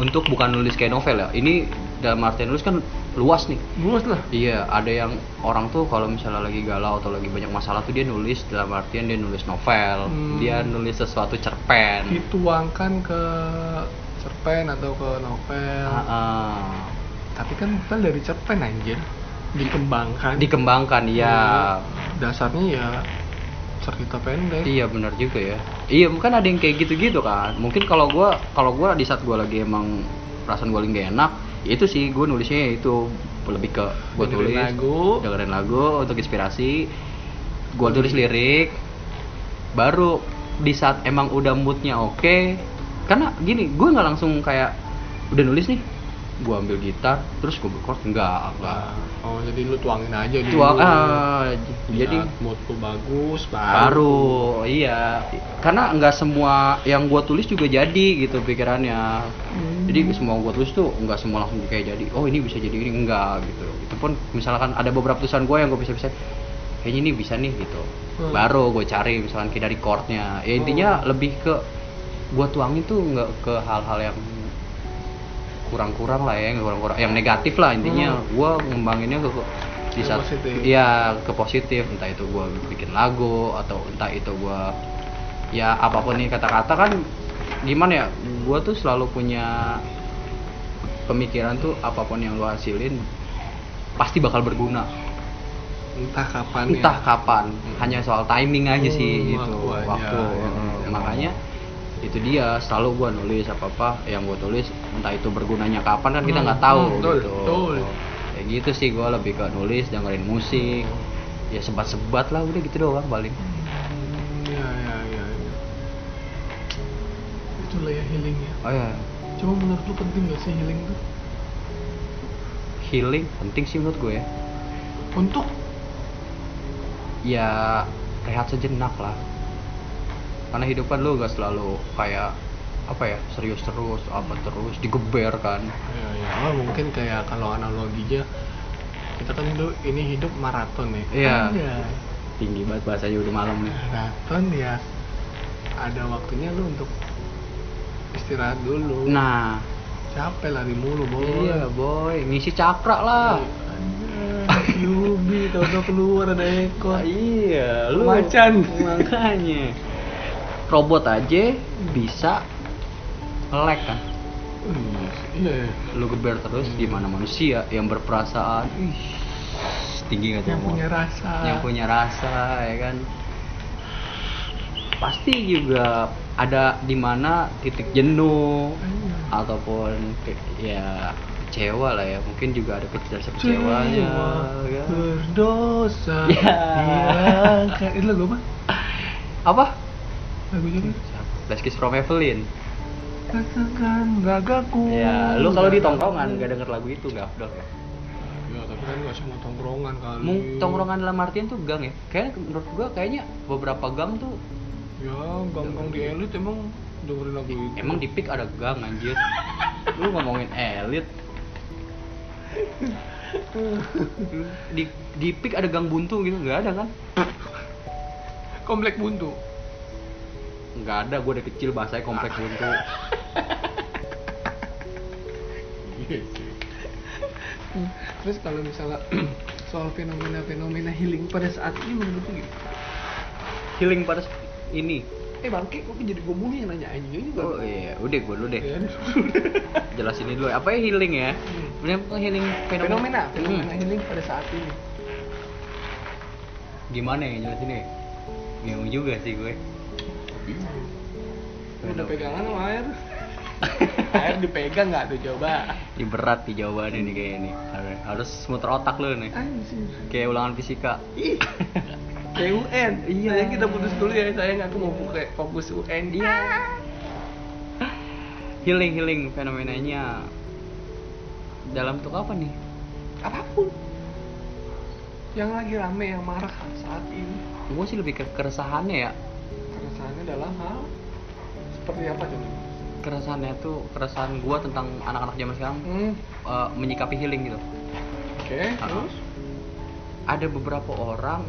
Speaker 2: Untuk bukan nulis kayak novel ya. Ini dalam artian nulis kan luas nih.
Speaker 1: Luas lah.
Speaker 2: Iya, ada yang orang tuh kalau misalnya lagi galau atau lagi banyak masalah tuh dia nulis dalam artian dia nulis novel,
Speaker 1: Hmm.
Speaker 2: dia nulis sesuatu cerpen.
Speaker 1: Dituangkan ke cerpen atau ke novel.
Speaker 2: Ah, ah.
Speaker 1: Tapi kan novel dari cerpen anjir. Dikembangkan.
Speaker 2: Dikembangkan, iya.
Speaker 1: Dasarnya ya cerita pendek.
Speaker 2: Iya benar juga ya. Iya, kan ada yang kayak gitu-gitu kan. Mungkin kalau gua kalau gua di saat gua lagi emang perasaan gua lagi gak enak, ya itu sih gua nulisnya itu lebih ke
Speaker 1: Dengerin
Speaker 2: tulis
Speaker 1: lagu.
Speaker 2: dengerin lagu untuk inspirasi. Gua tulis lirik baru di saat emang udah moodnya oke karena gini gue nggak langsung kayak udah nulis nih gue ambil gitar terus gue record. Enggak enggak.
Speaker 1: Oh, jadi lu tuangin aja dulu.
Speaker 2: Tua, ah,
Speaker 1: Di
Speaker 2: jadi
Speaker 1: mood lu bagus,
Speaker 2: baru iya. Karena nggak semua yang gua tulis juga jadi gitu pikirannya.
Speaker 1: Hmm.
Speaker 2: jadi semua gua tulis tuh nggak semua langsung kayak jadi oh ini bisa jadi ini. Enggak gitu. Itu pun misalkan ada beberapa tulisan gua yang gua bisa bisa kayaknya ini bisa nih gitu.
Speaker 1: Hmm.
Speaker 2: baru gue cari misalkan kayak dari chordnya. Ya intinya lebih ke gua tuangin tuh nggak ke hal-hal yang kurang-kurang lah ya yang kurang-kurang. Yang negatif lah intinya.
Speaker 1: Hmm.
Speaker 2: gua ngembanginnya ke di saat iya ke positif. Entah itu gua bikin lagu atau entah itu gua ya apa pun nih kata-kata kan gimana ya? Gue tuh selalu punya pemikiran tuh apa pun yang lu hasilin pasti bakal berguna.
Speaker 1: Entah kapan
Speaker 2: entah
Speaker 1: ya.
Speaker 2: kapan. Hanya soal timing aja
Speaker 1: Hmm,
Speaker 2: sih gitu.
Speaker 1: waktu
Speaker 2: waktu
Speaker 1: ya,
Speaker 2: Eh,
Speaker 1: ya.
Speaker 2: makanya itu dia selalu gua nulis apa apa yang gua tulis entah itu bergunanya kapan kan kita
Speaker 1: Hmm,
Speaker 2: nggak tahu
Speaker 1: hmm, betul,
Speaker 2: gitu.
Speaker 1: betul.
Speaker 2: kayak gitu sih gua lebih ke nulis dengerin musik. Ya sebat-sebat lah udah gitu doang paling.
Speaker 1: Hmm, ya ya ya, ya. itulah ya healing ya.
Speaker 2: Oh ya
Speaker 1: cuma menurut lu penting gak sih healing tuh?
Speaker 2: Healing penting sih menurut gue ya.
Speaker 1: Untuk?
Speaker 2: Ya rehat sejenak lah karena hidup kan lu gak selalu kayak apa ya serius terus apa terus digeber kan.
Speaker 1: Ya ya oh, mungkin kayak kalau analoginya kita kan dulu ini hidup maraton ya.
Speaker 2: Iya.
Speaker 1: Anjay.
Speaker 2: tinggi banget bahasanya udah malam nih.
Speaker 1: Maraton ya ada waktunya lu untuk istirahat dulu.
Speaker 2: Nah.
Speaker 1: Capek lari mulu boy.
Speaker 2: Iya boy. Ngisi cakra lah.
Speaker 1: Yubi tau keluar ada ekor.
Speaker 2: Iya
Speaker 1: lu- Macan.
Speaker 2: makanya robot aja bisa nge-lag kan
Speaker 1: iya iya ya.
Speaker 2: lu geber terus gimana manusia yang berperasaan ih tinggi nggak
Speaker 1: yang punya rasa
Speaker 2: yang punya rasa ya kan pasti juga ada di mana titik jenuh
Speaker 1: Iya.
Speaker 2: ataupun ke- ya kecewa lah ya mungkin juga ada kecewanya
Speaker 1: Kecewa,
Speaker 2: ya.
Speaker 1: berdosa
Speaker 2: Ya.
Speaker 1: hilangkan itu lagu apa
Speaker 2: apa
Speaker 1: lagunya kan
Speaker 2: Last Kiss from Evelyn.
Speaker 1: Katakan ragaku
Speaker 2: ya lu kalau di tongkrongan gak denger lagu itu gak afdol ya?
Speaker 1: Ya tapi kan nggak semua tongkrongan kali.
Speaker 2: Mung, tongkrongan dalam artian tuh gang ya? Kayaknya menurut gua kayaknya beberapa gang tuh
Speaker 1: ya gang-gang di elit emang dengerin lagu itu.
Speaker 2: Emang di pik ada gang anjir. Lu ngomongin elit. Di di pik ada gang buntu gitu nggak ada kan?
Speaker 1: Komplek buntu
Speaker 2: nggak ada gue dari kecil bahasanya kompleks buntu
Speaker 1: Iya sih. Terus kalau misalnya soal fenomena-fenomena healing pada saat ini menurut lu gimana?
Speaker 2: healing pada ini
Speaker 1: Eh bangke, kok jadi gue mulu yang nanya anjing juga?
Speaker 2: oh iya udah gue dulu deh
Speaker 1: Ya,
Speaker 2: jelasin ini dulu apa ya healing ya
Speaker 1: Hmm.
Speaker 2: Healing fenomena
Speaker 1: fenomena, fenomena
Speaker 2: Hmm.
Speaker 1: healing pada saat ini.
Speaker 2: gimana ya jelasin nih bingung juga sih gue
Speaker 1: Udah pegangan sama air. air dipegang nggak tuh coba?
Speaker 2: ini berat nih jawabannya nih kayaknya nih Harus- muter otak lu nih
Speaker 1: Anjir.
Speaker 2: kayak ulangan fisika.
Speaker 1: Kayak UN.
Speaker 2: Iya.
Speaker 1: Sayang kita putus dulu ya, sayang aku mau buka fokus UN. Iya.
Speaker 2: healing healing fenomenanya dalam bentuk apa nih
Speaker 1: Apa pun. Yang lagi rame, yang marah saat ini.
Speaker 2: gue sih lebih ke keresahannya ya
Speaker 1: Keresahannya dalam hal seperti apa coba?
Speaker 2: keresahannya tuh keresahan gue tentang anak-anak zaman sekarang
Speaker 1: Hmm.
Speaker 2: eh, menyikapi healing gitu
Speaker 1: Oke,
Speaker 2: Ah.
Speaker 1: terus?
Speaker 2: ada beberapa orang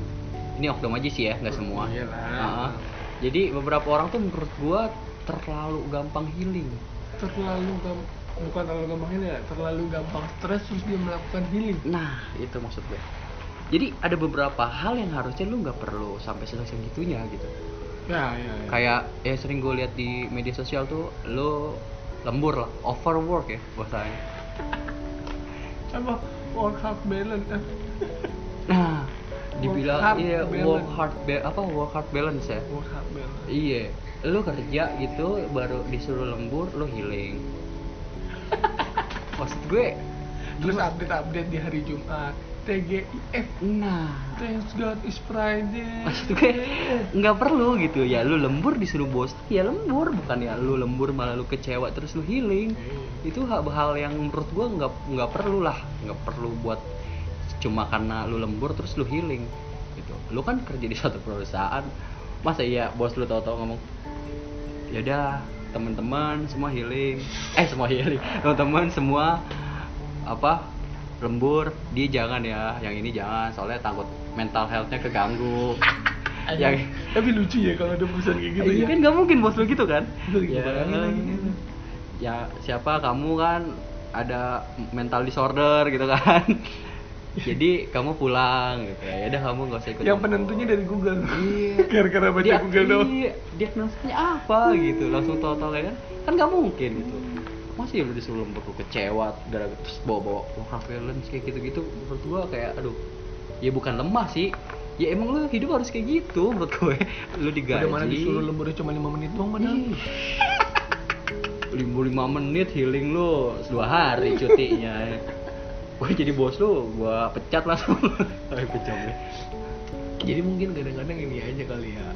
Speaker 2: ini oknum aja sih ya nggak semua. Ah, jadi beberapa orang tuh menurut gue terlalu gampang healing
Speaker 1: Terlalu gampang bukan terlalu gampang ini ya, terlalu gampang stres terus dia melakukan healing.
Speaker 2: nah itu maksud gue jadi ada beberapa hal yang harusnya lu nggak perlu sampai segitunya gitu
Speaker 1: Ya, ya, ya.
Speaker 2: kayak ya sering gue lihat di media sosial tuh lu lembur lah. Overwork ya bahasanya.
Speaker 1: Apa? Work hard balance.
Speaker 2: Nah dibilang
Speaker 1: hard
Speaker 2: iya
Speaker 1: balance.
Speaker 2: work hard apa work hard balance ya?
Speaker 1: Work hard balance.
Speaker 2: Iya. Lu kerja gitu baru disuruh lembur lu healing. Maksud gue
Speaker 1: terus update update di hari Jumat TGIF
Speaker 2: nah.
Speaker 1: Thanks God is Friday.
Speaker 2: Maksud gue nggak perlu gitu ya. Lu lembur disuruh bos. Ya lembur. Bukan ya lu lembur malah lu kecewa terus lu healing.
Speaker 1: Eh,
Speaker 2: itu hal hal yang menurut gua nggak nggak perlu lah. Nggak perlu buat cuma karena lu lembur terus lu healing. Gitu. Lu kan kerja di suatu perusahaan. Masa iya bos lu tahu-tahu ngomong ya udah teman-teman semua healing. Eh semua healing. Teman-teman semua apa lembur dia jangan ya yang ini jangan soalnya takut mental healthnya keganggu. Yang
Speaker 1: tapi lucu ya kalau ada perusahaan kayak gitu
Speaker 2: Iya
Speaker 1: ya.
Speaker 2: kan nggak mungkin bos lu gitu kan?
Speaker 1: Lu gitu
Speaker 2: ya, ya siapa? Kamu kan ada mental disorder gitu kan? Jadi kamu pulang gitu ya. Udah kamu nggak usah ikut
Speaker 1: yang penentunya dari Google.
Speaker 2: Iya.
Speaker 1: Gara-gara baca
Speaker 2: dia,
Speaker 1: Google doang.
Speaker 2: diagnosanya apa gitu langsung total ya kan? Kan nggak mungkin gitu masih lu disuruh lembur lu kecewa gara-gara terus bawa-bawa work balance kayak gitu-gitu menurut gua kayak aduh ya bukan lemah sih. Ya emang lu hidup harus kayak gitu menurut gue lu digaji.
Speaker 1: Udah mana disuruh lemburnya cuma 5 menit doang padahal?
Speaker 2: Lima lima menit healing lu dua hari cutinya. Gue jadi bos lu gua pecat langsung. Tapi pecat
Speaker 1: jadi mungkin kadang-kadang ini aja kali ya.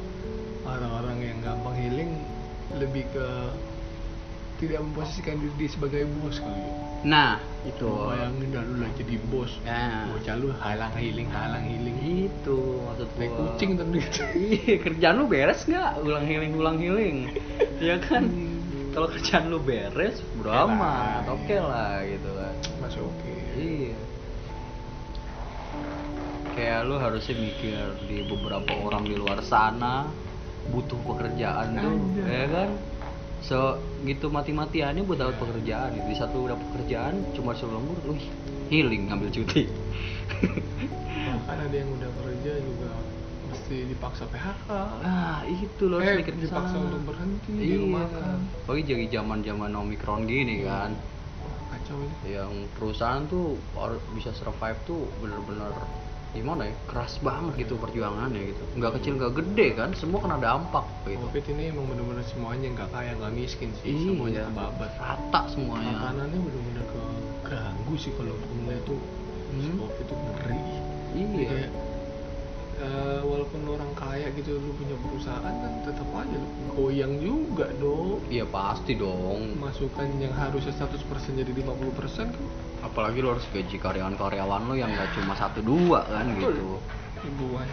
Speaker 1: Orang-orang yang gampang healing lebih ke tidak memposisikan diri dia sebagai bos kali ya.
Speaker 2: Nah itu.
Speaker 1: Lu bayangin dah lu lah jadi bos.
Speaker 2: Nah.
Speaker 1: bocah lu halang healing halang healing
Speaker 2: itu maksud
Speaker 1: kayak
Speaker 2: gua.
Speaker 1: kucing gitu
Speaker 2: iya kerjaan lu beres nggak? Ulang healing ulang healing ya kan? Kalau kerjaan lu beres
Speaker 1: Oke
Speaker 2: bro
Speaker 1: lah,
Speaker 2: amat
Speaker 1: iya.
Speaker 2: oke lah gitu kan
Speaker 1: masih oke.
Speaker 2: Iya. Kayak lu harusnya mikir di beberapa orang di luar sana butuh pekerjaan tuh ya kan so gitu mati-matiannya buat dapat pekerjaan. Di satu dapat pekerjaan cuma suruh lembur wih healing ngambil cuti.
Speaker 1: Bahkan ada yang udah kerja juga mesti dipaksa PHK
Speaker 2: nah itu lo harus
Speaker 1: eh
Speaker 2: mikir
Speaker 1: dipaksa
Speaker 2: sana.
Speaker 1: untuk berhenti di
Speaker 2: iya.
Speaker 1: rumah kan.
Speaker 2: Jadi zaman zaman omikron gini kan.
Speaker 1: Wah, kacau ini.
Speaker 2: Yang perusahaan tuh bisa survive tuh bener-bener gimana ya? Keras banget gitu perjuangannya gitu. Nggak kecil nggak gede kan? Semua kena dampak gitu.
Speaker 1: Covid ini emang bener-bener semuanya nggak kaya nggak miskin sih.
Speaker 2: Iya.
Speaker 1: semuanya kebabat.
Speaker 2: Rata semuanya.
Speaker 1: Makanannya bener-bener keganggu sih kalau gue tuh.
Speaker 2: Hmm.
Speaker 1: covid itu ngeri.
Speaker 2: Iya.
Speaker 1: Kayak, eh, walaupun orang kaya gitu lu punya perusahaan kan tetap aja lu goyang juga dong.
Speaker 2: Iya pasti dong.
Speaker 1: Masukan yang harusnya 100% jadi 50% kan
Speaker 2: apalagi lo harus gaji karyawan-karyawan lo yang nggak cuma satu dua kan gitu.
Speaker 1: Ribuan.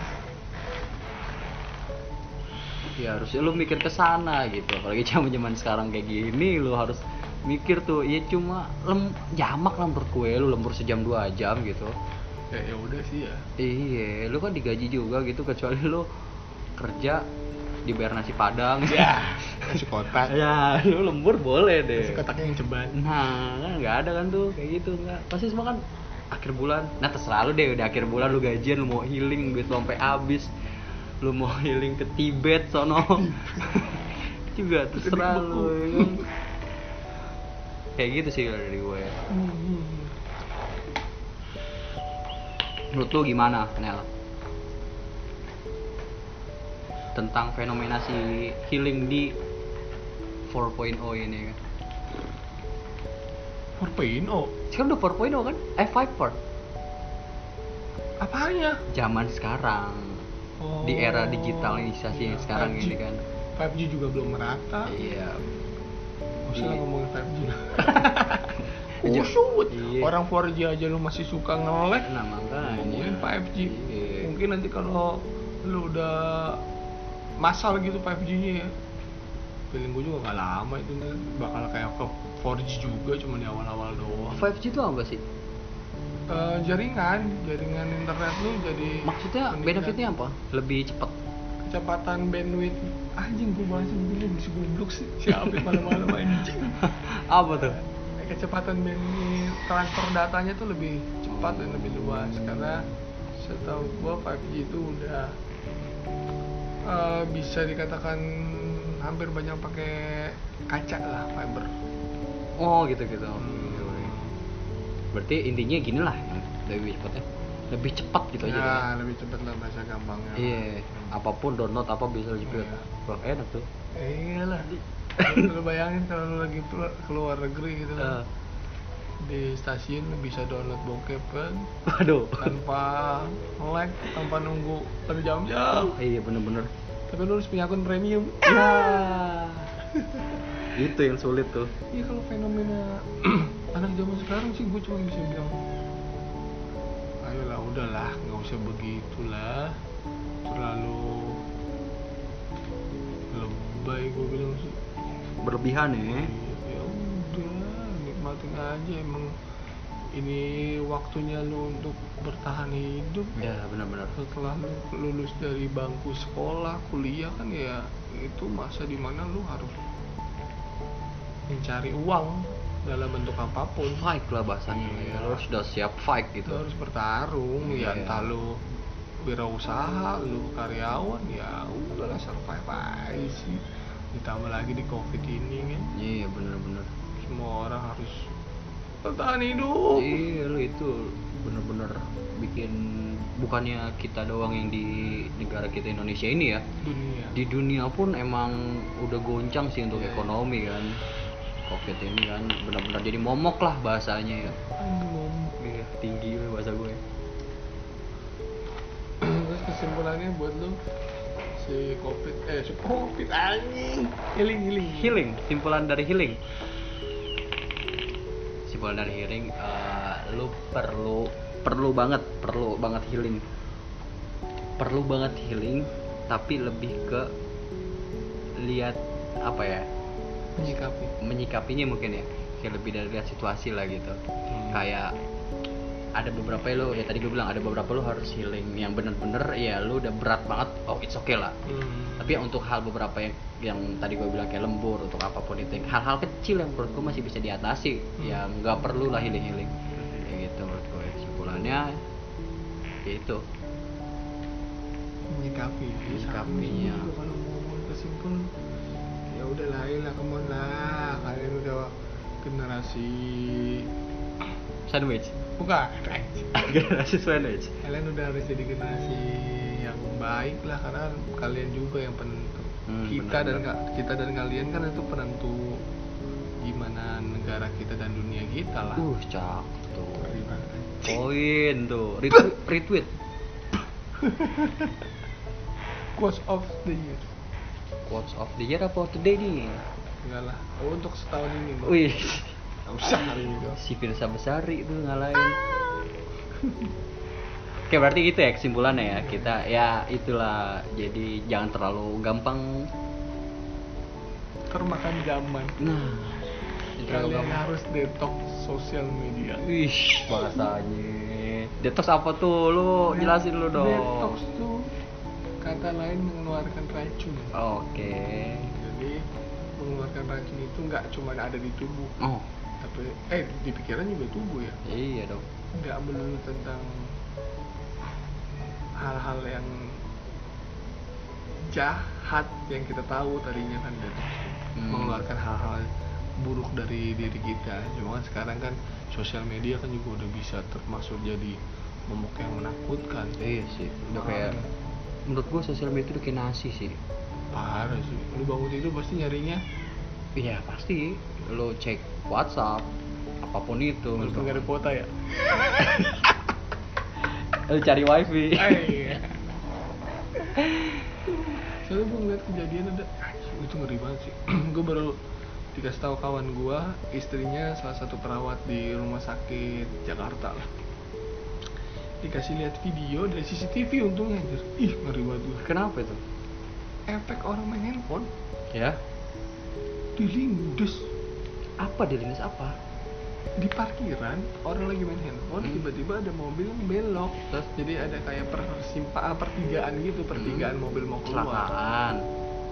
Speaker 2: Ya harusnya lu mikir ke sana gitu. Apalagi zaman zaman sekarang kayak gini lu harus mikir tuh ya cuma lem jamak lah menurut gue lu lembur sejam dua jam gitu.
Speaker 1: Ya ya udah sih ya.
Speaker 2: Iya lu kan digaji juga gitu. Kecuali lu kerja dibayar nasi padang.
Speaker 1: Ya nasi kotak.
Speaker 2: Ya lu lembur boleh deh.
Speaker 1: Nasi kotaknya yang ceban
Speaker 2: nah kan nggak ada kan tuh kayak gitu nggak. Pasti semua kan akhir bulan. Nah terserah lu deh udah akhir bulan lu gajian lu mau healing duit sampai habis. Lu mau healing ke Tibet sono. Juga terserah lu ya kan. kayak gitu sih kalau dari gue. Menurut lu gimana Nel tentang fenomena si healing di 4.0 ini kan.
Speaker 1: 4.0
Speaker 2: sekarang udah 4.0 kan? Eh 5
Speaker 1: apanya
Speaker 2: Zaman sekarang.
Speaker 1: Oh,
Speaker 2: Di era digitalisasi
Speaker 1: iya,
Speaker 2: yang sekarang
Speaker 1: 5G.
Speaker 2: ini kan.
Speaker 1: 5G juga belum merata.
Speaker 2: Iya.
Speaker 1: Usah lah
Speaker 2: Iya.
Speaker 1: ngomongin 5G
Speaker 2: Iya.
Speaker 1: Kusut.
Speaker 2: Iya.
Speaker 1: Orang 4G aja lu masih suka nge-lag.
Speaker 2: Nah makanya.
Speaker 1: Ngomongin 5G
Speaker 2: Iya.
Speaker 1: Mungkin nanti kalau lu udah masal gitu 5G-nya ya. Feeling gue juga gak lama itu nih. Bakal kayak ke 4G juga cuma di awal-awal doang.
Speaker 2: 5G itu apa sih?
Speaker 1: Eh, Jaringan, jaringan internet lu jadi
Speaker 2: Maksudnya
Speaker 1: meningkat.
Speaker 2: benefitnya apa? Lebih cepat
Speaker 1: kecepatan bandwidth. Anjing gue bahas begini bisa goblok sih. Siapa malam-malam anjing?
Speaker 2: Apa tuh?
Speaker 1: kecepatan bandwidth. Transfer datanya tuh lebih cepat dan lebih luas. Karena setahu gua 5G itu udah eh, bisa dikatakan hampir banyak pakai kaca lah fiber.
Speaker 2: Oh gitu-gitu.
Speaker 1: Hmm.
Speaker 2: Berarti intinya gini lah lebih cepatnya Lebih cepat gitu aja kan?
Speaker 1: ya. lebih cepat lah bahasa gampangnya.
Speaker 2: Iya Apa pun download apa bisa cepet
Speaker 1: Iya.
Speaker 2: Wah enak tuh.
Speaker 1: Iya lah lu bayangin kalau lu lagi keluar, negeri gitu kan.
Speaker 2: Eh,
Speaker 1: di stasiun bisa download bokep kan?
Speaker 2: Waduh.
Speaker 1: Tanpa lag tanpa nunggu berjam-jam
Speaker 2: Iya bener-bener.
Speaker 1: Tapi lu harus punya akun premium.
Speaker 2: Ya. itu yang sulit tuh.
Speaker 1: iya kalau fenomena anak zaman sekarang sih gue cuma bisa bilang ayolah udahlah nggak usah begitulah. Terlalu lebay gue bilang sih.
Speaker 2: Berlebihan ya.
Speaker 1: Iya, ya nikmatin aja emang ini waktunya lu untuk bertahan hidup.
Speaker 2: Ya benar-benar.
Speaker 1: setelah lu lulus dari bangku sekolah kuliah kan ya itu masa di mana lu harus mencari uang dalam bentuk apa pun.
Speaker 2: Fight lah bahasanya ya. Lo harus sudah siap fight gitu.
Speaker 1: Lu harus bertarung ya.
Speaker 2: Iya.
Speaker 1: entah lu wirausaha lu karyawan ya udah lah survive aja sih. Ditambah lagi di covid ini kan.
Speaker 2: Iya bener-bener
Speaker 1: semua orang harus bertahan hidup.
Speaker 2: Iya lo itu bener-bener bikin bukannya kita doang yang di negara kita Indonesia ini ya.
Speaker 1: Dunia.
Speaker 2: Di dunia pun emang udah goncang sih untuk
Speaker 1: Iya.
Speaker 2: ekonomi kan. Covid ini kan benar-benar jadi momok lah bahasanya ya.
Speaker 1: Aduh.
Speaker 2: iya tinggi lah bahasa gue.
Speaker 1: Terus kesimpulannya buat lu si covid eh si covid anjing. Healing healing.
Speaker 2: Healing simpulan dari healing simpulan dari healing eh, lu perlu perlu banget. perlu banget healing. Perlu banget healing tapi lebih ke lihat apa ya
Speaker 1: menyikapi.
Speaker 2: menyikapinya mungkin ya. Kayak lebih dari lihat situasi lah gitu. Kayak ada beberapa lo ya tadi gue bilang ada beberapa lo harus healing yang bener-bener ya lo udah berat banget oh it's okay lah.
Speaker 1: Hmm.
Speaker 2: tapi ya untuk hal beberapa yang yang tadi gue bilang kayak lembur untuk apa pun itu hal-hal kecil yang menurut gue masih bisa diatasi
Speaker 1: Hmm.
Speaker 2: yang nggak perlu lah healing healing kayak gitu menurut gue kesimpulannya ya itu.
Speaker 1: Menyikapi.
Speaker 2: Menyikapinya.
Speaker 1: Kalau mau kesimpul ya udah lah lah on lah. Kalian udah generasi
Speaker 2: sandwich
Speaker 1: bukan
Speaker 2: generasi sandwich
Speaker 1: kalian udah harus jadi generasi yang baik lah karena kalian juga yang penentu.
Speaker 2: Hmm,
Speaker 1: kita dan kita dan kalian kan itu penentu gimana negara kita dan dunia kita lah.
Speaker 2: Uh cakep tuh. Poin tuh. Retweet, retweet.
Speaker 1: quotes of the year.
Speaker 2: Quotes of the year apa today nih
Speaker 1: enggak lah. Oh, untuk setahun ini
Speaker 2: wih
Speaker 1: Usah itu
Speaker 2: si Firsa Besari tuh ngalahin Oke berarti gitu ya kesimpulannya ya. Kita ya itulah. Jadi jangan terlalu gampang.
Speaker 1: Termakan zaman.
Speaker 2: Nah jangan terlalu
Speaker 1: kalian
Speaker 2: gampang.
Speaker 1: harus detox sosial media.
Speaker 2: Wih bahasanya. Detox apa tuh? Lu jelasin dulu dong.
Speaker 1: detox tuh kata lain mengeluarkan racun.
Speaker 2: Oke.
Speaker 1: Jadi mengeluarkan racun itu nggak cuma ada di tubuh.
Speaker 2: Oh
Speaker 1: tapi eh di pikiran juga tubuh ya?
Speaker 2: Iya dong.
Speaker 1: Nggak melulu tentang hal-hal yang jahat yang kita tahu tadinya kan dan
Speaker 2: Hmm.
Speaker 1: mengeluarkan hal-hal buruk dari diri kita. Cuma kan sekarang kan sosial media kan juga udah bisa termasuk jadi momok yang menakutkan.
Speaker 2: Iya sih udah kayak menurut gua sosial media itu udah kayak nasi sih.
Speaker 1: Parah sih. Lu bangun tidur pasti nyarinya?
Speaker 2: Iya pasti lo cek WhatsApp apa pun itu
Speaker 1: walaupun nggak ada kuota ya?
Speaker 2: Lo cari wifi.
Speaker 1: Iya. soalnya gue ngeliat kejadian ada "Anjing, itu ngeri banget sih. Gue baru dikasih tahu kawan gue istrinya salah satu perawat di rumah sakit Jakarta lah. Dikasih lihat video dari CCTV untungnya anjir. Ih ngeri banget gue
Speaker 2: kenapa itu?
Speaker 1: Efek orang main handphone.
Speaker 2: Ya?
Speaker 1: Dilindes
Speaker 2: apa dilindas apa?
Speaker 1: Di parkiran orang lagi main handphone
Speaker 2: Hmm.
Speaker 1: tiba-tiba ada mobil yang belok.
Speaker 2: Terus?
Speaker 1: jadi ada kayak persimpa ah, pertigaan gitu pertigaan
Speaker 2: Hmm.
Speaker 1: mobil mau keluar.
Speaker 2: Kecelakaan.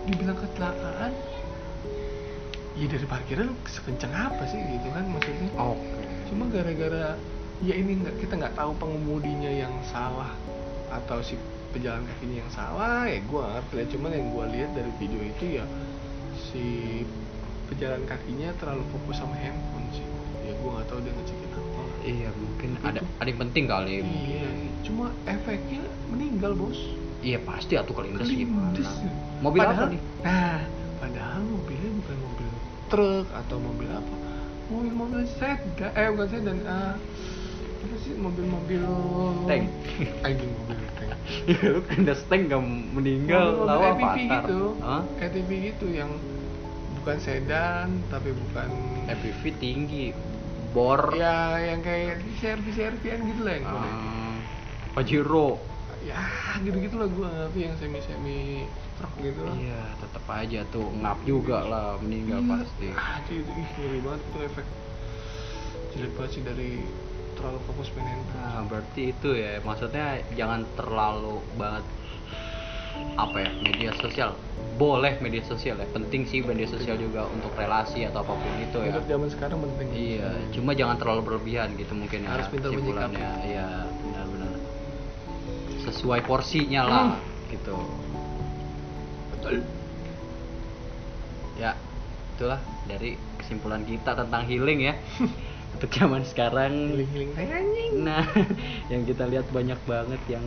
Speaker 1: Dibilang kecelakaan? Ya dari parkiran sekencang apa sih gitu kan maksudnya?
Speaker 2: Oke.
Speaker 1: Cuma gara-gara ya ini nggak kita nggak tahu pengemudinya yang salah atau si pejalan kakinya yang salah ya gue ngerti cuman yang gue lihat dari video itu ya si pejalan kakinya terlalu fokus sama handphone sih ya gue nggak tahu dia ngecekin apa
Speaker 2: iya mungkin
Speaker 1: Itu-
Speaker 2: ada ada yang penting kali
Speaker 1: iya cuma efeknya meninggal bos
Speaker 2: iya pasti atuh kelindas gimana
Speaker 1: Kelindes.
Speaker 2: mobil
Speaker 1: Padahal-
Speaker 2: apa nih
Speaker 1: Nah, padahal mobilnya bukan mobil truk atau mobil apa? Mobil-mobil sedan, eh bukan sedan, ah apa sih mobil-mobil
Speaker 2: Tank.
Speaker 1: Anjing mobil tank.
Speaker 2: lu kelindas tank gak meninggal
Speaker 1: Mobil-mobil
Speaker 2: lawa
Speaker 1: ATV gitu,
Speaker 2: Hah?
Speaker 1: ATV gitu yang bukan sedan tapi bukan
Speaker 2: FPV tinggi bor.
Speaker 1: Ya yang kayak servis servian gitu lah yang lihat.
Speaker 2: Ah, Pajero
Speaker 1: ya gitu gitu lah gue ngerti yang semi semi truk gitu lah.
Speaker 2: Iya tetap aja tuh ngap juga lah meninggal
Speaker 1: Iya.
Speaker 2: pasti.
Speaker 1: Ah itu ih, ngeri banget itu efek. Jelek banget sih dari terlalu fokus main handphone
Speaker 2: Nah, berarti itu ya, maksudnya jangan terlalu banget apa ya media sosial. Boleh media sosial ya penting sih media sosial juga untuk relasi atau apa pun itu ya.
Speaker 1: Untuk zaman sekarang penting.
Speaker 2: iya cuma jangan terlalu berlebihan gitu mungkin ya
Speaker 1: Harus pintar
Speaker 2: kesimpulannya. Iya benar-benar. Sesuai porsinya lah gitu.
Speaker 1: Betul.
Speaker 2: ya itulah dari kesimpulan kita tentang healing ya. Untuk zaman sekarang.
Speaker 1: Healing-healing. Tai anjing.
Speaker 2: nah yang kita lihat banyak banget yang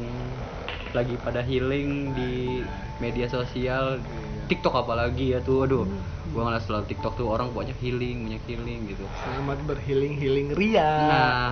Speaker 2: lagi pada healing di media sosial. TikTok apalagi ya tuh aduh gua ngeliat selalu TikTok tuh orang banyak healing banyak healing gitu
Speaker 1: Selamat berhealing-healing ria.
Speaker 2: nah